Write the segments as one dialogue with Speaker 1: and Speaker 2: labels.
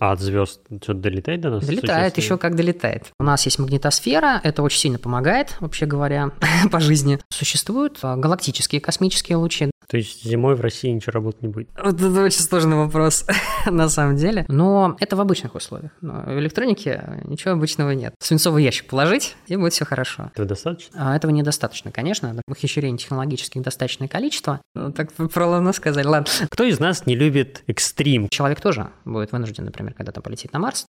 Speaker 1: А от звезд что-то долетает до нас?
Speaker 2: Долетает, еще как долетает. У нас есть магнитосфера, это очень сильно помогает, вообще говоря, по жизни. Существуют а, галактические космические лучи.
Speaker 1: То есть зимой в России ничего работать не будет?
Speaker 2: Вот это очень сложный вопрос, на самом деле. Но это в обычных условиях. Но в электронике ничего обычного нет. Свинцовый ящик положить, и будет все хорошо.
Speaker 1: Этого достаточно?
Speaker 2: А этого недостаточно, конечно. Ухищрений технологических достаточное количество. Ну, так проломно сказали. Ладно.
Speaker 1: Кто из нас не любит экстрим?
Speaker 2: Человек тоже будет вынужден, например, когда-то полететь на Марс.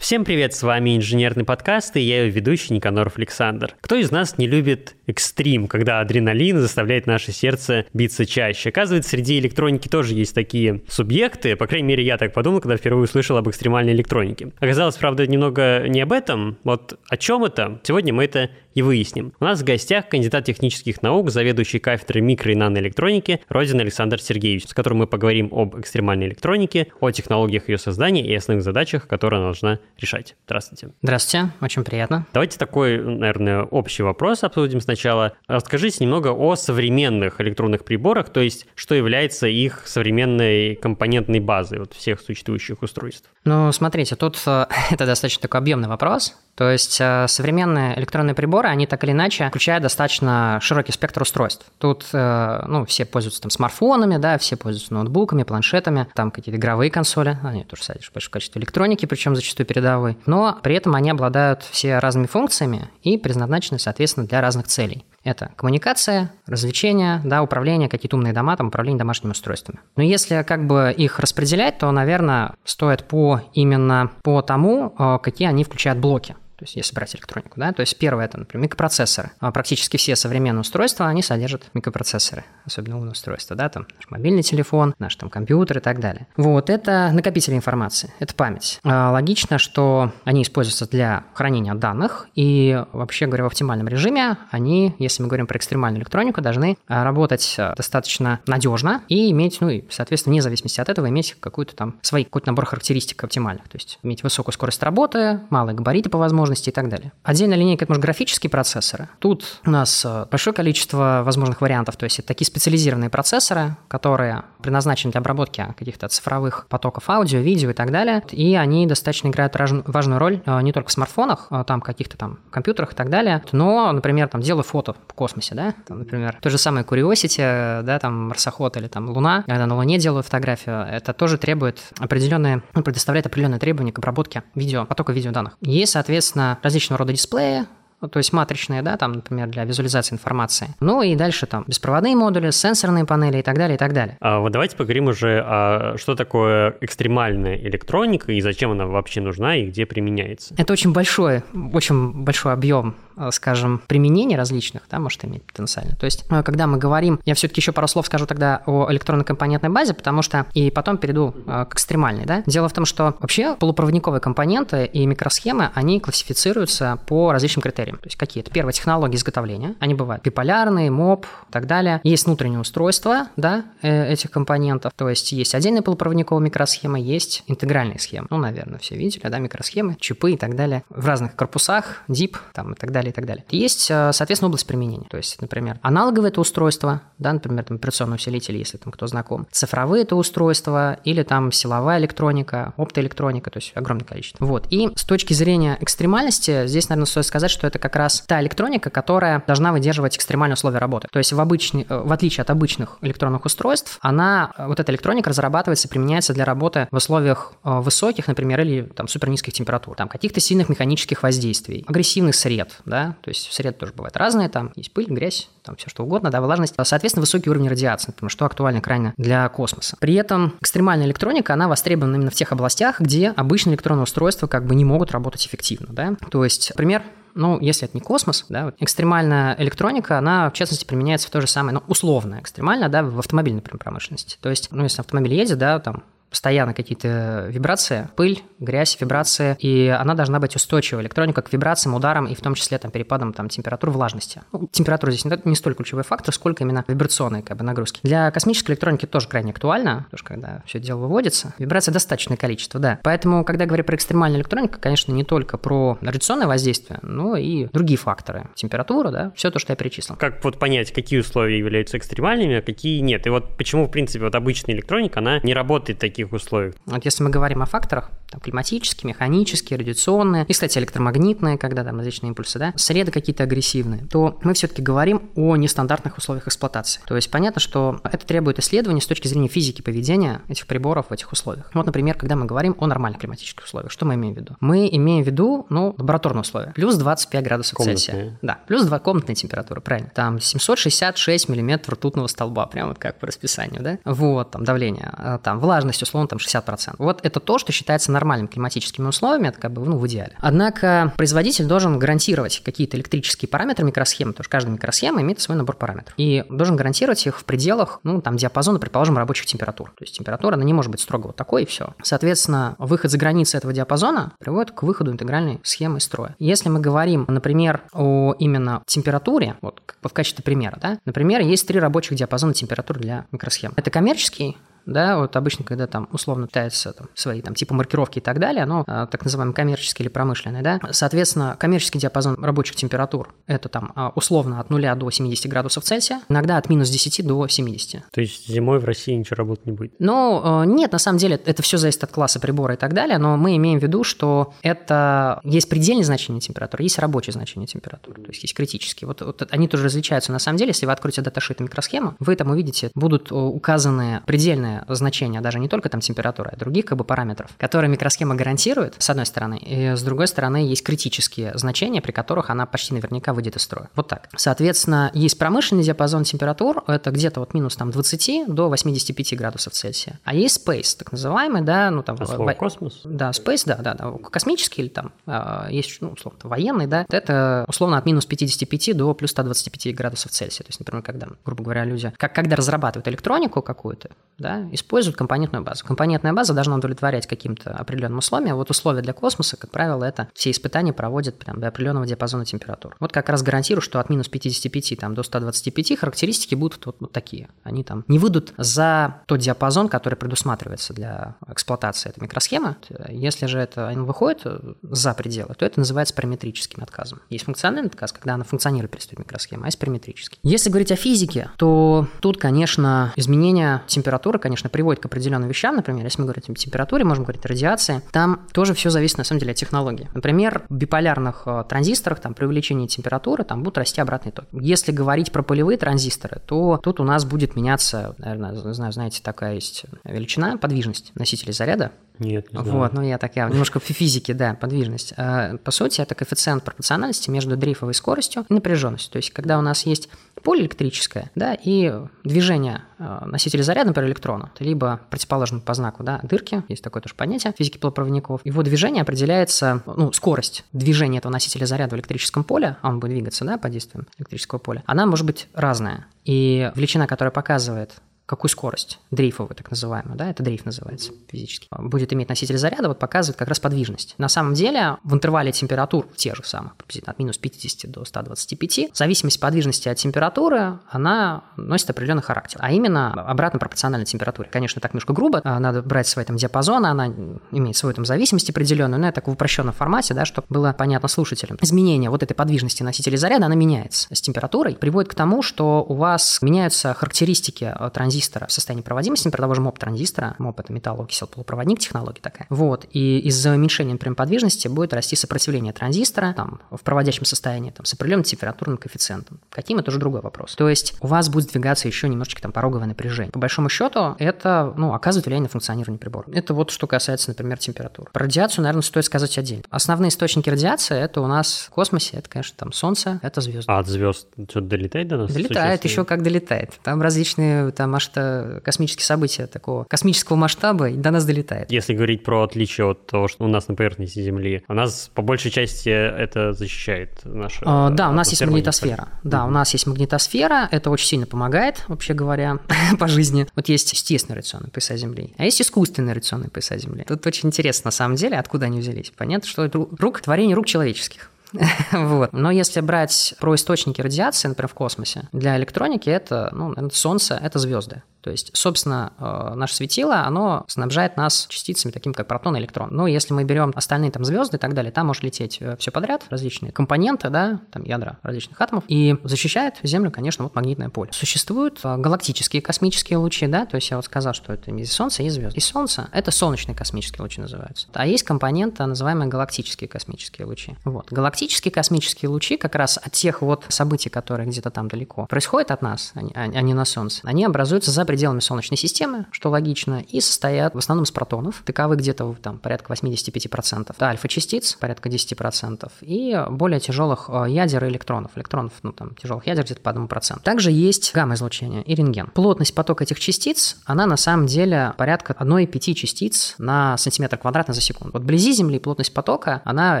Speaker 1: Всем привет, с вами инженерный подкаст и я его ведущий Никаноров Александр. Кто из нас не любит экстрим, когда адреналин заставляет наше сердце биться чаще? Оказывается, среди электроники тоже есть такие субъекты, по крайней мере, я так подумал, когда впервые услышал об экстремальной электронике. Оказалось, правда, немного не об этом. Вот о чем это? Сегодня мы это и выясним. У нас в гостях кандидат технических наук, заведующий кафедрой микро- и наноэлектроники Родин Александр Сергеевич, с которым мы поговорим об экстремальной электронике, о технологиях ее создания и основных задачах, которые она должна решать. Здравствуйте.
Speaker 2: Здравствуйте, очень приятно.
Speaker 1: Давайте такой, наверное, общий вопрос обсудим сначала. Расскажите немного о современных электронных приборах, то есть что является их современной компонентной базой вот всех существующих устройств.
Speaker 2: Ну, смотрите, тут э, это достаточно такой объемный вопрос. То есть э, современные электронные приборы, они так или иначе включают достаточно широкий спектр устройств. Тут, э, ну, все пользуются там смартфонами, да, все пользуются ноутбуками, планшетами, там какие-то игровые консоли, они тоже садишь больше в качестве электроники, причем зачастую передовой. Но при этом они обладают все разными функциями и предназначены, соответственно, для разных целей. Это коммуникация, развлечения, да, управление, какие-то умные дома, там, управление домашними устройствами. Но если как бы их распределять, то, наверное, стоит по именно по тому, э, какие они включают блоки. То есть, если брать электронику, да, то есть первое это, например, микропроцессоры. А практически все современные устройства, они содержат микропроцессоры, особенно умные устройства, да, там наш мобильный телефон, наш там компьютер и так далее. Вот, это накопители информации, это память. А, логично, что они используются для хранения данных, и вообще говоря, в оптимальном режиме они, если мы говорим про экстремальную электронику, должны а, работать достаточно надежно и иметь, ну и, соответственно, вне зависимости от этого, иметь какую-то там свой какой-то набор характеристик оптимальных. То есть иметь высокую скорость работы, малые габариты по возможности, возможности и так далее. Отдельная линейка – это, может, графические процессоры. Тут у нас э, большое количество возможных вариантов, то есть это такие специализированные процессоры, которые предназначены для обработки каких-то цифровых потоков аудио, видео и так далее, и они достаточно играют важную роль э, не только в смартфонах, а там каких-то там компьютерах и так далее, но, например, там делаю фото в космосе, да, там, например, то же самое Curiosity, да, там марсоход или там Луна, когда на Луне делаю фотографию, это тоже требует определенные, ну, предоставляет определенные требования к обработке видео, потока видеоданных. Есть, соответственно, соответственно, различного рода дисплеи, ну, то есть матричные, да, там, например, для визуализации информации. Ну и дальше там беспроводные модули, сенсорные панели и так далее, и так далее.
Speaker 1: А вот давайте поговорим уже, а что такое экстремальная электроника и зачем она вообще нужна и где применяется.
Speaker 2: Это очень большой, очень большой объем скажем, применений различных, да, может иметь потенциально. То есть, э, когда мы говорим, я все-таки еще пару слов скажу тогда о электронной компонентной базе, потому что и потом перейду э, к экстремальной, да. Дело в том, что вообще полупроводниковые компоненты и микросхемы, они классифицируются по различным критериям. То есть, какие? Это первые технологии изготовления, они бывают биполярные, МОП и так далее. Есть внутреннее устройство, да, этих компонентов, то есть, есть отдельная полупроводниковая микросхема, есть интегральные схемы. Ну, наверное, все видели, да, микросхемы, чипы и так далее. В разных корпусах, DIP там и так далее далее, и так далее. Есть, э, соответственно, область применения. То есть, например, аналоговое это устройство, да, например, там, операционный усилитель, если там кто знаком, цифровые это устройства, или там силовая электроника, оптоэлектроника, то есть огромное количество. Вот. И с точки зрения экстремальности, здесь, наверное, стоит сказать, что это как раз та электроника, которая должна выдерживать экстремальные условия работы. То есть в, обычный, э, в отличие от обычных электронных устройств, она, э, вот эта электроника разрабатывается, применяется для работы в условиях высоких, например, или там супернизких температур, там каких-то сильных механических воздействий, агрессивных сред, да, да, то есть среды тоже бывают разные, там есть пыль, грязь, там все что угодно, да, влажность. Соответственно, высокий уровень радиации, потому что актуально крайне для космоса. При этом экстремальная электроника, она востребована именно в тех областях, где обычные электронные устройства как бы не могут работать эффективно, да. То есть, пример, ну, если это не космос, да, вот экстремальная электроника, она, в частности, применяется в то же самое, ну, условно экстремально, да, в автомобильной например, промышленности. То есть, ну, если автомобиль едет, да, там, постоянно какие-то вибрации, пыль, грязь, вибрации, и она должна быть устойчивой. Электроника к вибрациям, ударам и в том числе там, перепадам там, температур, влажности. Ну, температура здесь не, не столь ключевой фактор, сколько именно вибрационные как бы, нагрузки. Для космической электроники тоже крайне актуально, потому что когда все дело выводится, вибраций достаточное количество, да. Поэтому, когда говорю про экстремальную электронику, конечно, не только про радиационное воздействие, но и другие факторы. Температура, да, все то, что я перечислил.
Speaker 1: Как вот понять, какие условия являются экстремальными, а какие нет? И вот почему, в принципе, вот обычная электроника, она не работает таких условиях?
Speaker 2: Вот если мы говорим о факторах, там, климатические, механические, радиационные, и, кстати, электромагнитные, когда там различные импульсы, да, среды какие-то агрессивные, то мы все-таки говорим о нестандартных условиях эксплуатации. То есть понятно, что это требует исследований с точки зрения физики поведения этих приборов в этих условиях. Вот, например, когда мы говорим о нормальных климатических условиях, что мы имеем в виду? Мы имеем в виду, ну, лабораторные условия. Плюс 25 градусов
Speaker 1: Комнатные.
Speaker 2: Цельсия. Да, плюс 2 комнатные температуры, правильно. Там 766 миллиметров ртутного столба, прямо вот как по расписанию, да? Вот, там давление, а, там влажность, условно, там 60%. Вот это то, что считается нормальным климатическими условиями, это как бы, ну, в идеале. Однако производитель должен гарантировать какие-то электрические параметры микросхемы, потому что каждая микросхема имеет свой набор параметров. И должен гарантировать их в пределах, ну, там, диапазона, предположим, рабочих температур. То есть температура, она не может быть строго вот такой, и все. Соответственно, выход за границы этого диапазона приводит к выходу интегральной схемы строя. Если мы говорим, например, о именно температуре, вот как в качестве примера, да, например, есть три рабочих диапазона температур для микросхем. Это коммерческий, да, вот обычно, когда там условно пытаются там, свои там типа маркировки и так далее, оно а, так называемое коммерческое или промышленное, да, соответственно, коммерческий диапазон рабочих температур это там а, условно от 0 до 70 градусов Цельсия, иногда от минус 10 до 70.
Speaker 1: То есть зимой в России ничего работать не будет?
Speaker 2: Ну, нет, на самом деле это все зависит от класса прибора и так далее, но мы имеем в виду, что это есть предельное значение температуры, есть рабочее значение температуры, то есть есть критические. Вот, вот они тоже различаются на самом деле, если вы откроете даташит микросхему, вы там увидите, будут указаны предельные значения, даже не только там температура, а других как бы параметров, которые микросхема гарантирует, с одной стороны, и с другой стороны есть критические значения, при которых она почти наверняка выйдет из строя. Вот так. Соответственно, есть промышленный диапазон температур, это где-то вот минус там 20 до 85 градусов Цельсия. А есть space, так называемый, да, ну там...
Speaker 1: А слово космос?
Speaker 2: Да, space, да, да, да, космический или там э, есть, ну, условно, военный, да, это условно от минус 55 до плюс 125 градусов Цельсия. То есть, например, когда, грубо говоря, люди, как когда разрабатывают электронику какую-то, да, используют компонентную базу. Компонентная база должна удовлетворять каким-то определенным условиям. Вот условия для космоса, как правило, это все испытания проводят прям до определенного диапазона температур. Вот как раз гарантирую, что от минус 55 там, до 125 характеристики будут вот, вот такие. Они там не выйдут за тот диапазон, который предусматривается для эксплуатации этой микросхемы. Если же это выходит за пределы, то это называется параметрическим отказом. Есть функциональный отказ, когда она функционирует перестает микросхема, а есть параметрический. Если говорить о физике, то тут, конечно, изменение температуры, конечно, конечно, приводит к определенным вещам, например, если мы говорим о температуре, можем говорить о радиации, там тоже все зависит на самом деле от технологии. Например, в биполярных э, транзисторах там при увеличении температуры там будут расти обратные токи. Если говорить про полевые транзисторы, то тут у нас будет меняться, наверное, знаю, знаете, такая есть величина, подвижность носителей заряда,
Speaker 1: нет, не
Speaker 2: знаю. Вот, ну я так, я немножко в физике, да, подвижность. А, по сути, это коэффициент пропорциональности между дрейфовой скоростью и напряженностью. То есть, когда у нас есть поле электрическое, да, и движение а, носителя заряда, например, электрона, либо противоположно по знаку, да, дырки, есть такое тоже понятие в физике полупроводников, его движение определяется, ну, скорость движения этого носителя заряда в электрическом поле, а он будет двигаться, да, под действием электрического поля, она может быть разная. И величина, которая показывает какую скорость, дрейфовую так называемую, да, это дрейф называется физически, будет иметь носитель заряда, вот показывает как раз подвижность. На самом деле в интервале температур, те же самых, приблизительно от минус 50 до 125, зависимость подвижности от температуры, она носит определенный характер, а именно обратно пропорциональной температуре. Конечно, так немножко грубо, а, надо брать свои там диапазоны, она имеет свою там зависимость определенную, но это так в упрощенном формате, да, чтобы было понятно слушателям. Изменение вот этой подвижности носителя заряда, она меняется с температурой, приводит к тому, что у вас меняются характеристики транзистора транзистора в состоянии проводимости, например, того же МОП-транзистора, МОП – это металлоокисел полупроводник, технология такая. Вот, и из-за уменьшения, например, подвижности будет расти сопротивление транзистора там, в проводящем состоянии там, с определенным температурным коэффициентом. Каким – это уже другой вопрос. То есть у вас будет двигаться еще немножечко там пороговое напряжение. По большому счету это ну, оказывает влияние на функционирование прибора. Это вот что касается, например, температуры. Про радиацию, наверное, стоит сказать отдельно. Основные источники радиации – это у нас в космосе, это, конечно, там Солнце, это звезды.
Speaker 1: А от звезд что-то долетает до нас?
Speaker 2: Долетает, еще как долетает. Там различные там что космические события такого космического масштаба до нас долетает.
Speaker 1: Если говорить про отличие от того, что у нас на поверхности Земли, у нас по большей части это защищает наша
Speaker 2: а, Да, у нас есть магнитосфера. Да, у нас есть магнитосфера, это очень сильно помогает, вообще говоря, по жизни. Вот есть естественные радиационные пояса Земли, а есть искусственные радиационные пояса Земли. Тут очень интересно, на самом деле, откуда они взялись. Понятно, что это рук, творение рук человеческих. вот. Но если брать про источники радиации, например, в космосе, для электроники это, ну, это Солнце, это звезды. То есть, собственно, э, наше светило, оно снабжает нас частицами, таким как протон и электрон. Но если мы берем остальные там звезды и так далее, там может лететь э, все подряд, различные компоненты, да, там ядра различных атомов, и защищает Землю, конечно, вот магнитное поле. Существуют э, галактические космические лучи, да, то есть я вот сказал, что это из Солнца и звезд. И Солнце — это солнечные космические лучи называются. А есть компоненты, называемые галактические космические лучи. Вот. Галактические космические лучи как раз от тех вот событий, которые где-то там далеко происходят от нас, а не на Солнце, они образуются за пределами Солнечной системы, что логично, и состоят в основном из протонов. Таковы где-то там порядка 85%. Да, альфа-частиц порядка 10%. И более тяжелых э, ядер и электронов. Электронов, ну там, тяжелых ядер где-то по 1%. Также есть гамма-излучение и рентген. Плотность потока этих частиц, она на самом деле порядка 1,5 частиц на сантиметр квадратный за секунду. Вот вблизи Земли плотность потока, она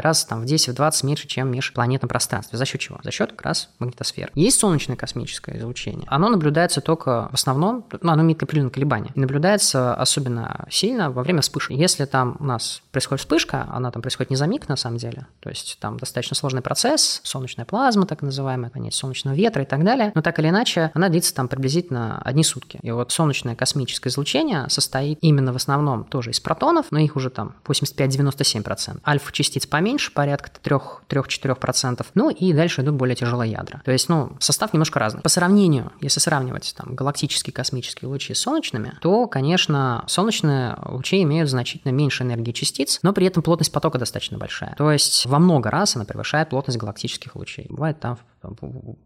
Speaker 2: раз там в 10-20 меньше, чем в межпланетном пространстве. За счет чего? За счет как раз магнитосферы. Есть солнечное космическое излучение. Оно наблюдается только в основном, ну, оно имеет определенные колебания. И наблюдается особенно сильно во время вспышки. Если там у нас происходит вспышка, она там происходит не за миг на самом деле, то есть там достаточно сложный процесс, солнечная плазма так называемая, конец солнечного ветра и так далее, но так или иначе она длится там приблизительно одни сутки. И вот солнечное космическое излучение состоит именно в основном тоже из протонов, но их уже там 85-97%. Альфа-частиц поменьше, порядка 3-4%. Ну и дальше идут более тяжелые ядра. То есть, ну, состав немножко разный. По сравнению, если сравнивать там галактический космический космические лучи солнечными, то, конечно, солнечные лучи имеют значительно меньше энергии частиц, но при этом плотность потока достаточно большая. То есть во много раз она превышает плотность галактических лучей. Бывает там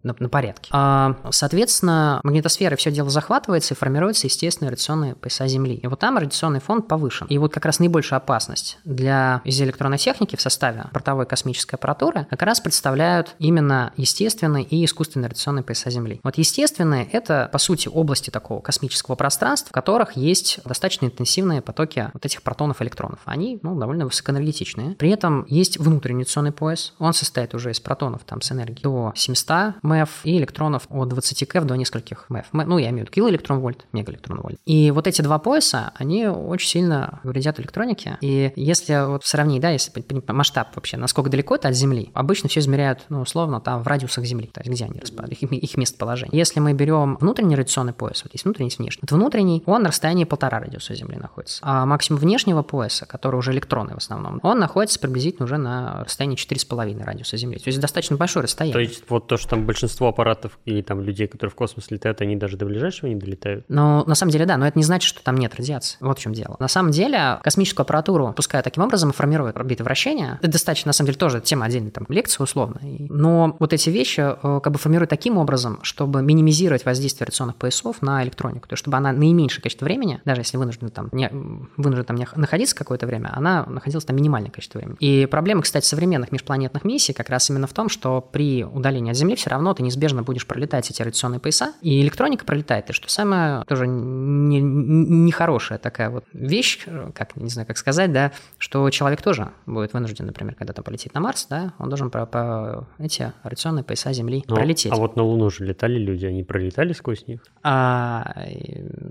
Speaker 2: на, на порядке. А, соответственно, магнитосфера все дело захватывается и формируется естественные радиационные пояса Земли. И вот там радиационный фон повышен. И вот как раз наибольшая опасность для электронной техники в составе бортовой космической аппаратуры как раз представляют именно естественные и искусственные радиационные пояса Земли. Вот естественные – это, по сути, области такого космического пространства, в которых есть достаточно интенсивные потоки вот этих протонов и электронов. Они ну, довольно высокоэнергетичные. При этом есть внутренний радиационный пояс. Он состоит уже из протонов там, с энергией до 700 МЭФ и электронов от 20 КЭФ до нескольких МЭФ. Ну, я имею в виду килоэлектрон-вольт, мегаэлектрон-вольт. И вот эти два пояса, они очень сильно вредят электронике. И если вот сравнить, да, если масштаб вообще, насколько далеко это от Земли, обычно все измеряют, ну, условно, там в радиусах Земли, то есть где они расположены, их, их местоположение. Если мы берем внутренний радиационный пояс, вот есть внутренний, есть внешний. Вот внутренний, он на расстоянии полтора радиуса Земли находится. А максимум внешнего пояса, который уже электронный в основном, он находится приблизительно уже на расстоянии 4,5 радиуса Земли. То есть достаточно большое расстояние.
Speaker 1: То есть вот то, что там большинство аппаратов или там людей, которые в космос летают, они даже до ближайшего не долетают?
Speaker 2: Ну, на самом деле, да, но это не значит, что там нет радиации. Вот в чем дело. На самом деле, космическую аппаратуру, пускай таким образом, формирует орбиты вращения. Это достаточно, на самом деле, тоже тема отдельной там лекции условно. Но вот эти вещи э, как бы формируют таким образом, чтобы минимизировать воздействие радиационных поясов на электронику. То есть, чтобы она наименьшее количество времени, даже если вынуждена там, не, вынуждена там находиться какое-то время, она находилась там минимальное количество времени. И проблема, кстати, современных межпланетных миссий как раз именно в том, что при удалении от Земли все равно ты неизбежно будешь пролетать эти радиационные пояса, и электроника пролетает. И что самое тоже нехорошая не, не такая вот вещь, как, не знаю, как сказать, да, что человек тоже будет вынужден, например, когда там полетит на Марс, да, он должен по, по эти радиационные пояса Земли Но, пролететь.
Speaker 1: А вот на Луну же летали люди, они пролетали сквозь них?
Speaker 2: А,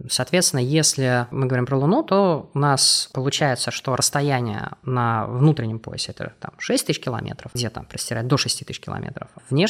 Speaker 2: соответственно, если мы говорим про Луну, то у нас получается, что расстояние на внутреннем поясе это там 6 тысяч километров, где там простирает до 6 тысяч километров.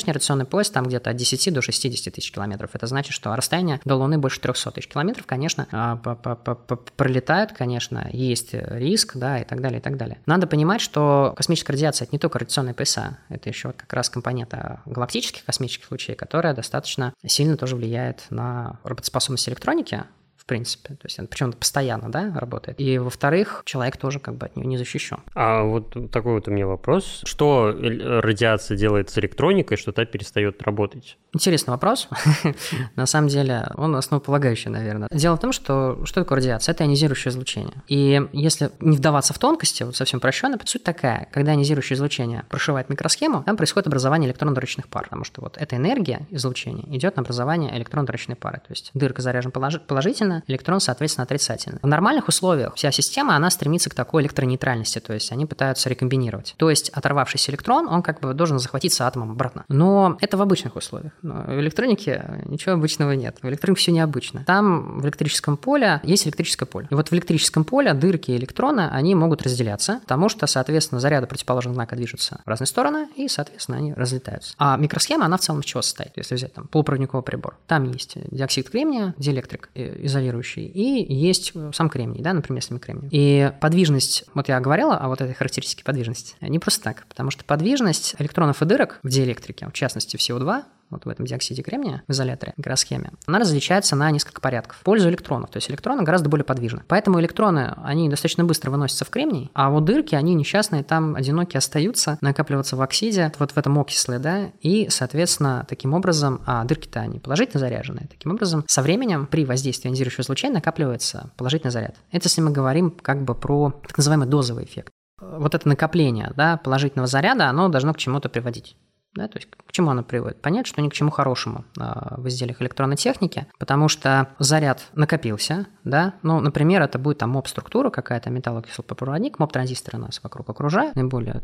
Speaker 2: Внешний радиационный пояс там где-то от 10 до 60 тысяч километров. Это значит, что расстояние до Луны больше 300 тысяч километров, конечно, а, пролетают, конечно, есть риск, да, и так далее, и так далее. Надо понимать, что космическая радиация – это не только радиационные пояса, это еще как раз компонента галактических космических лучей, которая достаточно сильно тоже влияет на работоспособность электроники, принципе. То есть, причем постоянно, да, работает. И, во-вторых, человек тоже как бы от нее не защищен.
Speaker 1: А вот такой вот у меня вопрос. Что радиация делает с электроникой, что та перестает работать?
Speaker 2: Интересный вопрос. На самом деле, он основополагающий, наверное. Дело в том, что что такое радиация? Это ионизирующее излучение. И если не вдаваться в тонкости, вот совсем прощенно, суть такая. Когда ионизирующее излучение прошивает микросхему, там происходит образование электронно-дорочных пар, потому что вот эта энергия излучения идет на образование электронно-дорочной пары. То есть дырка заряжена положительно, электрон, соответственно, отрицательно. В нормальных условиях вся система, она стремится к такой электронейтральности, то есть они пытаются рекомбинировать. То есть оторвавшийся электрон, он как бы должен захватиться атомом обратно. Но это в обычных условиях. Но в электронике ничего обычного нет. В электронике все необычно. Там в электрическом поле есть электрическое поле. И вот в электрическом поле дырки и электроны, они могут разделяться, потому что, соответственно, заряды противоположного знака движутся в разные стороны, и, соответственно, они разлетаются. А микросхема, она в целом из чего состоит? Если взять там полупроводниковый прибор. Там есть диоксид кремния, диэлектрик э, изолирующий, и есть сам кремний, да, например, если кремний. И подвижность, вот я говорила о вот этой характеристике подвижности, не просто так, потому что подвижность электронов и дырок в диэлектрике, в частности, всего два вот в этом диоксиде кремния, в изоляторе, микросхеме, она различается на несколько порядков в пользу электронов. То есть электроны гораздо более подвижны. Поэтому электроны, они достаточно быстро выносятся в кремний, а вот дырки, они несчастные, там одинокие остаются, накапливаться в оксиде, вот в этом окисле, да, и, соответственно, таким образом, а дырки-то они положительно заряженные, таким образом, со временем при воздействии ионизирующего излучения накапливается положительный заряд. Это если мы говорим как бы про так называемый дозовый эффект вот это накопление да, положительного заряда, оно должно к чему-то приводить. Да, то есть к чему оно приводит? Понять, что ни к чему хорошему а, в изделиях электронной техники, потому что заряд накопился, да, ну, например, это будет там МОП-структура какая-то, металлокислопропроводник, МОП-транзисторы нас вокруг окружают, наиболее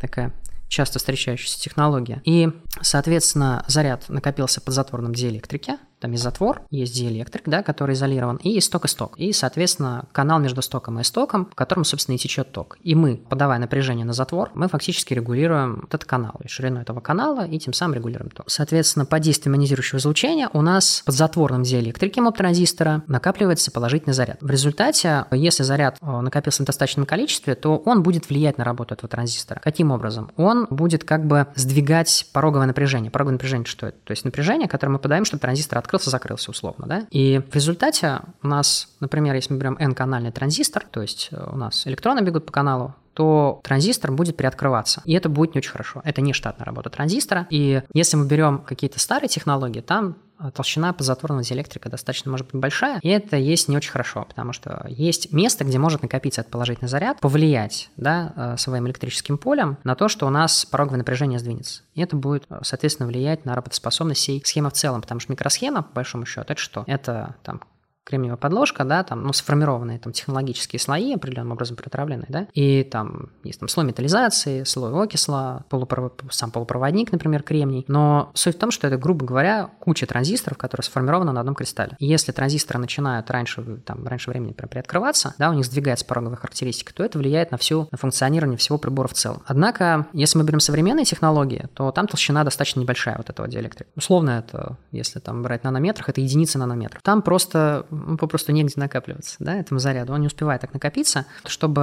Speaker 2: такая часто встречающаяся технология. И, соответственно, заряд накопился под затворным диэлектрике, там есть затвор, есть диэлектрик, да, который изолирован, и есть сток и соответственно, канал между стоком и стоком, в котором, собственно, и течет ток. И мы, подавая напряжение на затвор, мы фактически регулируем этот канал, ширину этого канала, и тем самым регулируем ток. Соответственно, под действием ионизирующего излучения у нас под затворным диэлектрике МОП-транзистора накапливается положительный заряд. В результате, если заряд э, накопился в достаточном количестве, то он будет влиять на работу этого транзистора. Каким образом? Он будет как бы сдвигать пороговое напряжение. Пороговое напряжение что это? То есть напряжение, которое мы подаем, чтобы транзистор открылся, закрылся условно, да? И в результате у нас, например, если мы берем n-канальный транзистор, то есть э, у нас электроны бегут по каналу, то транзистор будет приоткрываться. И это будет не очень хорошо. Это не штатная работа транзистора. И если мы берем какие-то старые технологии, там толщина позатворного диэлектрика достаточно может быть большая, и это есть не очень хорошо, потому что есть место, где может накопиться этот положительный заряд, повлиять да, э, своим электрическим полем на то, что у нас пороговое напряжение сдвинется. И это будет, э, соответственно, влиять на работоспособность всей схемы в целом, потому что микросхема, по большому счету, это что? Это там кремниевая подложка, да, там, ну, сформированные там технологические слои определенным образом притравленные, да, и там есть там слой металлизации, слой окисла, полупровод, сам полупроводник, например, кремний, но суть в том, что это, грубо говоря, куча транзисторов, которые сформированы на одном кристалле. И если транзисторы начинают раньше, там, раньше времени прям приоткрываться, да, у них сдвигается пороговая характеристика, то это влияет на всю на функционирование всего прибора в целом. Однако, если мы берем современные технологии, то там толщина достаточно небольшая вот этого диэлектрика. Условно это, если там брать нанометрах, это единицы нанометров. Там просто попросту негде накапливаться, да, этому заряду. Он не успевает так накопиться, чтобы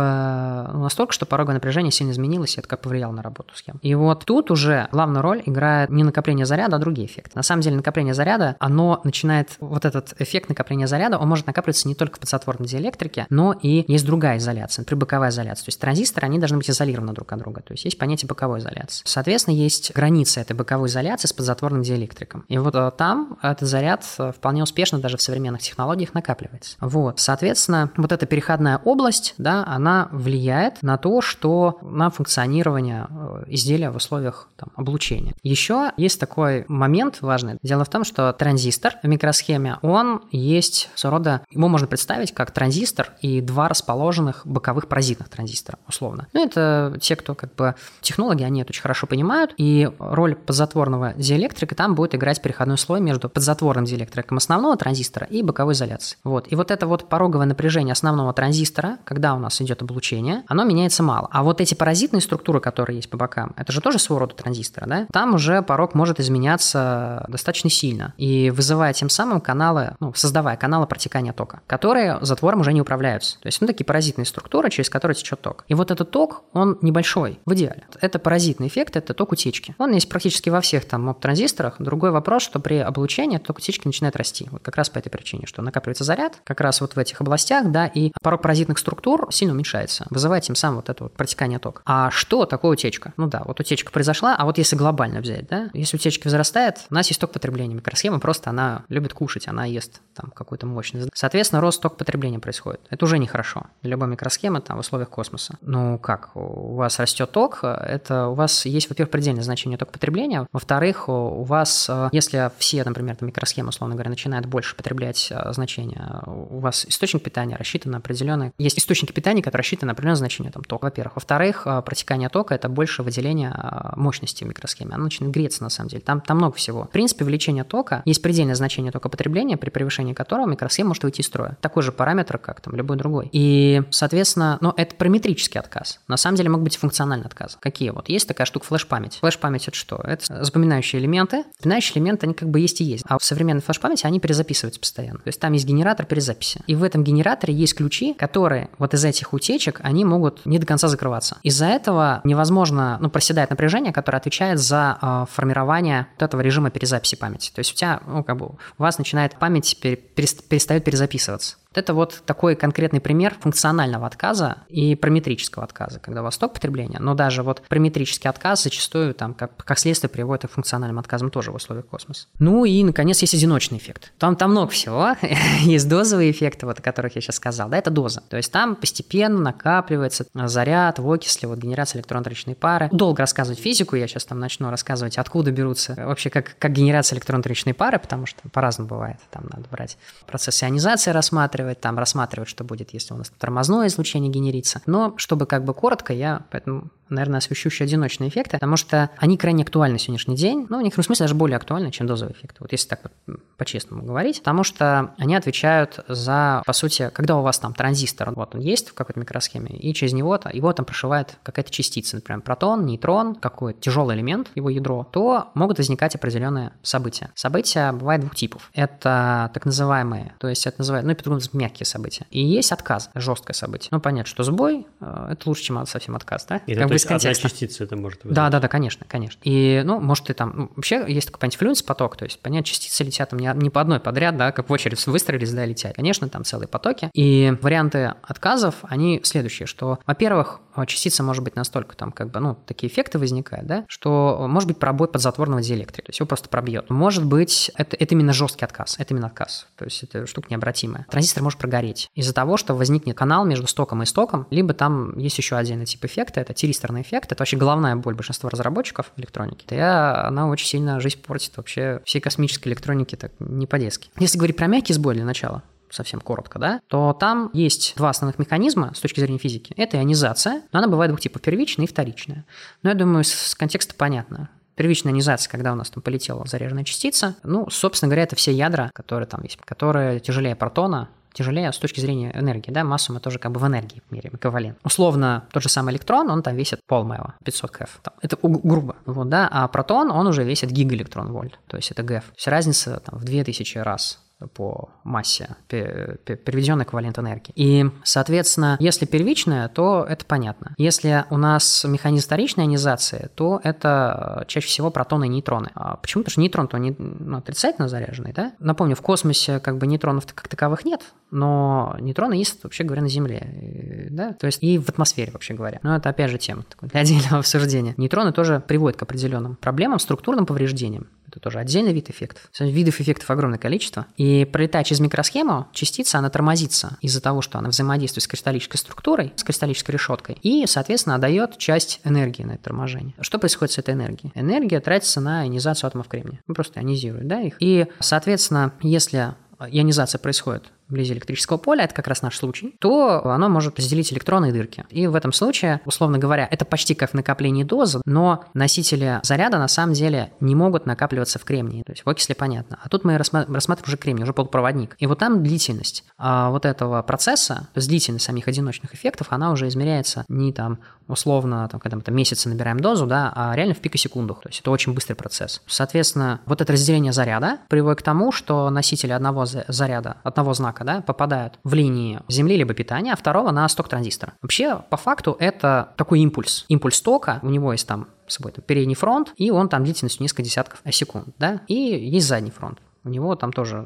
Speaker 2: ну, настолько, что пороговое напряжение сильно изменилось, и это как повлияло на работу схем. И вот тут уже главную роль играет не накопление заряда, а другие эффекты. На самом деле накопление заряда, оно начинает, вот этот эффект накопления заряда, он может накапливаться не только в подсотворной диэлектрике, но и есть другая изоляция, прибоковая изоляция. То есть транзисторы, они должны быть изолированы друг от друга. То есть есть понятие боковой изоляции. Соответственно, есть граница этой боковой изоляции с подзатворным диэлектриком. И вот э, там этот заряд э, вполне успешно даже в современных технологиях технологиях накапливается. Вот, соответственно, вот эта переходная область, да, она влияет на то, что на функционирование э, изделия в условиях там, облучения. Еще есть такой момент важный. Дело в том, что транзистор в микросхеме, он есть своего рода, его можно представить как транзистор и два расположенных боковых паразитных транзистора, условно. Ну, это те, кто как бы технологи, они это очень хорошо понимают, и роль подзатворного диэлектрика там будет играть переходной слой между подзатворным диэлектриком основного транзистора и боковой изоляцией изоляции. Вот. И вот это вот пороговое напряжение основного транзистора, когда у нас идет облучение, оно меняется мало. А вот эти паразитные структуры, которые есть по бокам, это же тоже своего рода транзисторы, да? Там уже порог может изменяться достаточно сильно и вызывая тем самым каналы, ну, создавая каналы протекания тока, которые затвором уже не управляются. То есть, ну, такие паразитные структуры, через которые течет ток. И вот этот ток, он небольшой, в идеале. Это паразитный эффект, это ток утечки. Он есть практически во всех там транзисторах. Другой вопрос, что при облучении ток утечки начинает расти. Вот как раз по этой причине, что накапливается заряд, как раз вот в этих областях, да, и порог паразитных структур сильно уменьшается, вызывая тем самым вот это вот протекание тока. А что такое утечка? Ну да, вот утечка произошла, а вот если глобально взять, да, если утечка возрастает, у нас есть ток потребления. Микросхема просто, она любит кушать, она ест там какую-то мощность. Соответственно, рост ток потребления происходит. Это уже нехорошо. Для любой микросхемы там в условиях космоса. Ну как, у вас растет ток, это у вас есть, во-первых, предельное значение тока потребления, во-вторых, у вас, если все, например, там микросхемы, условно говоря, начинают больше потреблять а, значения, у вас источник питания рассчитан на определенное... Есть источники питания, которые рассчитаны на определенное значение там, тока, во-первых. Во-вторых, а, протекание тока – это больше выделение а, мощности в микросхеме. Она начинает греться, на самом деле. Там, там много всего. В принципе, увеличение тока, есть предельное значение тока потребления, при превышении которого микросхема может выйти из строя. Такой же параметр, как там любой другой. И, соответственно, но это параметрический отказ. На самом деле могут быть функциональные отказы. Какие вот? Есть такая штука флеш-память. Флеш-память – это что? Это запоминающие элементы. Запоминающие элементы, они как бы есть и есть. А в современной флеш-памяти они перезаписываются постоянно. То есть там есть генератор перезаписи. И в этом генераторе есть ключи, которые вот из этих утечек, они могут не до конца закрываться. Из-за этого невозможно, ну, проседает напряжение, которое отвечает за э, формирование вот этого режима перезаписи памяти. То есть у тебя, ну, как бы, у вас начинает память перестает перезаписываться. Вот это вот такой конкретный пример функционального отказа и параметрического отказа, когда у вас ток потребления, но даже вот параметрический отказ зачастую там как, как следствие приводит к функциональным отказам тоже в условиях космоса. Ну и, наконец, есть одиночный эффект. Там, там много всего. есть дозовые эффекты, вот о которых я сейчас сказал. Да, это доза. То есть там постепенно накапливается заряд в окисле, вот генерация электронно-отричной пары. Долго рассказывать физику, я сейчас там начну рассказывать, откуда берутся вообще как, как генерация электронно-отричной пары, потому что по-разному бывает. Там надо брать процесс ионизации рассматривать, рассматривать, там рассматривать, что будет, если у нас тормозное излучение генерится. Но чтобы как бы коротко, я поэтому наверное, освещу еще одиночные эффекты, потому что они крайне актуальны на сегодняшний день. Ну, у них, в смысле, даже более актуальны, чем дозовые эффекты. Вот если так вот по-честному говорить. Потому что они отвечают за, по сути, когда у вас там транзистор, вот он есть в какой-то микросхеме, и через него -то, его там прошивает какая-то частица, например, протон, нейтрон, какой-то тяжелый элемент, его ядро, то могут возникать определенные события. События бывают двух типов. Это так называемые, то есть это называют, ну, по-другому мягкие события. И есть отказ, жесткое событие. Ну, понятно, что сбой э, – это лучше, чем совсем отказ, да?
Speaker 1: И как бы из контекста. Одна частица это может
Speaker 2: вызвать. Да, да, да, конечно, конечно. И, ну, может, и там... Ну, вообще есть такой понятие поток, то есть, понятно, частицы летят там не, не по одной подряд, да, как в очередь выстроились, да, летят. Конечно, там целые потоки. И варианты отказов, они следующие, что, во-первых, частица может быть настолько там, как бы, ну, такие эффекты возникают, да, что может быть пробой подзатворного диэлектрика, то есть его просто пробьет. Может быть, это, это именно жесткий отказ, это именно отказ, то есть это штука необратимая. Транзистор может прогореть из-за того, что возникнет канал между стоком и стоком, либо там есть еще отдельный тип эффекта, это тиристорный эффект, это вообще головная боль большинства разработчиков электроники. Да, она очень сильно жизнь портит вообще всей космической электроники так не по-детски. Если говорить про мягкий сбой для начала, совсем коротко, да, то там есть два основных механизма с точки зрения физики. Это ионизация, но она бывает двух типов, первичная и вторичная. Но я думаю, с контекста понятно. Первичная ионизация, когда у нас там полетела заряженная частица, ну, собственно говоря, это все ядра, которые там есть, которые тяжелее протона, тяжелее с точки зрения энергии, да, массу мы тоже как бы в энергии меряем, эквивалент. Условно, тот же самый электрон, он там весит полмео, 500 кф. Это грубо, вот, да, а протон, он уже весит гигаэлектрон вольт, то есть это ГЭФ. То есть разница там в 2000 раз по массе, переведенный эквивалент энергии. И, соответственно, если первичная, то это понятно. Если у нас механизм вторичной ионизации, то это э, чаще всего протоны и нейтроны. А почему? Потому что нейтрон-то не, ну, отрицательно заряженный, да? Напомню, в космосе как бы нейтронов как таковых нет, но нейтроны есть, вообще говоря, на Земле, да? То есть и в атмосфере, вообще говоря. Но это, опять же, тема для отдельного обсуждения. Нейтроны тоже приводят к определенным проблемам, структурным повреждениям. Это тоже отдельный вид эффектов. Видов эффектов огромное количество. И пролетая через микросхему, частица, она тормозится из-за того, что она взаимодействует с кристаллической структурой, с кристаллической решеткой, и, соответственно, отдает часть энергии на это торможение. Что происходит с этой энергией? Энергия тратится на ионизацию атомов кремния. Ну, просто ионизирует, да, их. И, соответственно, если ионизация происходит вблизи электрического поля, это как раз наш случай, то оно может разделить электроны и дырки. И в этом случае, условно говоря, это почти как в накоплении дозы, но носители заряда на самом деле не могут накапливаться в кремнии. То есть в окисле понятно. А тут мы рассматриваем уже кремний, уже полупроводник. И вот там длительность а вот этого процесса, то есть длительность самих одиночных эффектов, она уже измеряется не там условно, там, когда мы там месяцы набираем дозу, да, а реально в пикосекундах. То есть это очень быстрый процесс. Соответственно, вот это разделение заряда приводит к тому, что носители одного заряда, одного знака знака да, попадают в линии Земли либо питания, а второго на сток транзистора. Вообще, по факту, это такой импульс. Импульс тока, у него есть там собой там, передний фронт, и он там длительностью несколько десятков секунд, да, и есть задний фронт у него там тоже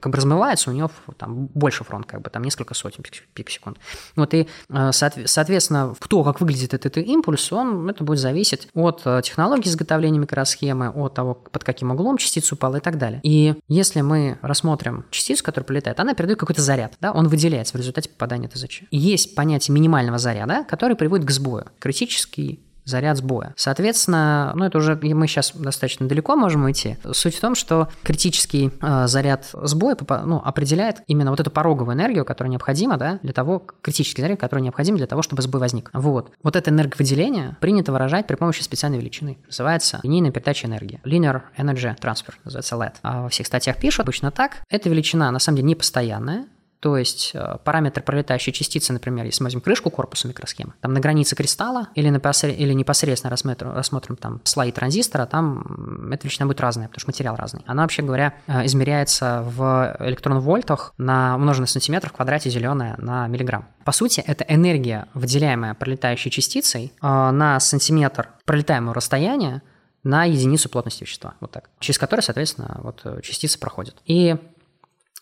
Speaker 2: как бы размывается, у него там больше фронт, как бы там несколько сотен пикосекунд. Вот и, э, соответственно, кто как выглядит этот импульс, он, это будет зависеть от э, технологии изготовления микросхемы, от того, под каким углом частица упала и так далее. И если мы рассмотрим частицу, которая прилетает, она передает какой-то заряд, да, он выделяется в результате попадания ТЗЧ. Есть понятие минимального заряда, который приводит к сбою. Критический заряд сбоя. Соответственно, ну это уже мы сейчас достаточно далеко можем уйти. Суть в том, что критический э, заряд сбоя ну, определяет именно вот эту пороговую энергию, которая необходима да, для того, критический заряд, который необходим для того, чтобы сбой возник. Вот. Вот это энерговыделение принято выражать при помощи специальной величины. Называется линейная передача энергии. Linear Energy Transfer, называется LED. А во всех статьях пишут обычно так. Эта величина на самом деле не постоянная, то есть э, параметр пролетающей частицы, например, если мы возьмем крышку корпуса микросхемы, там на границе кристалла или, непосред... или непосредственно рассмотрим, рассмотрим там слои транзистора, там эта величина будет разная, потому что материал разный. Она, вообще говоря, э, измеряется в электрон-вольтах на умноженный сантиметр в квадрате зеленая на миллиграмм. По сути, это энергия, выделяемая пролетающей частицей э, на сантиметр пролетаемого расстояния на единицу плотности вещества, вот так, через который, соответственно, вот частица проходит. И